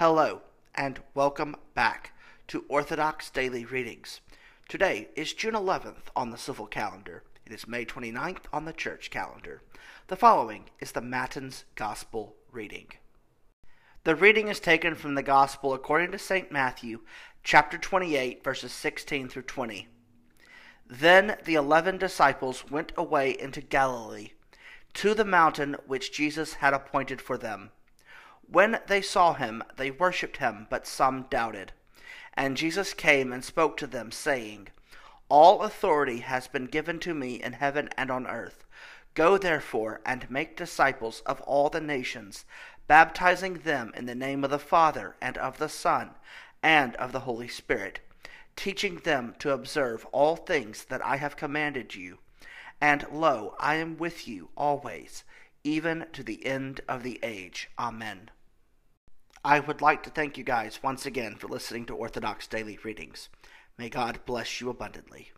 Hello, and welcome back to Orthodox Daily Readings. Today is June 11th on the civil calendar. It is May 29th on the church calendar. The following is the Matins Gospel reading. The reading is taken from the Gospel according to St. Matthew, chapter 28, verses 16 through 20. Then the eleven disciples went away into Galilee, to the mountain which Jesus had appointed for them. When they saw him, they worshipped him, but some doubted. And Jesus came and spoke to them, saying, All authority has been given to me in heaven and on earth. Go therefore and make disciples of all the nations, baptizing them in the name of the Father, and of the Son, and of the Holy Spirit, teaching them to observe all things that I have commanded you. And lo, I am with you always, even to the end of the age. Amen. I would like to thank you guys once again for listening to Orthodox Daily Readings. May God bless you abundantly.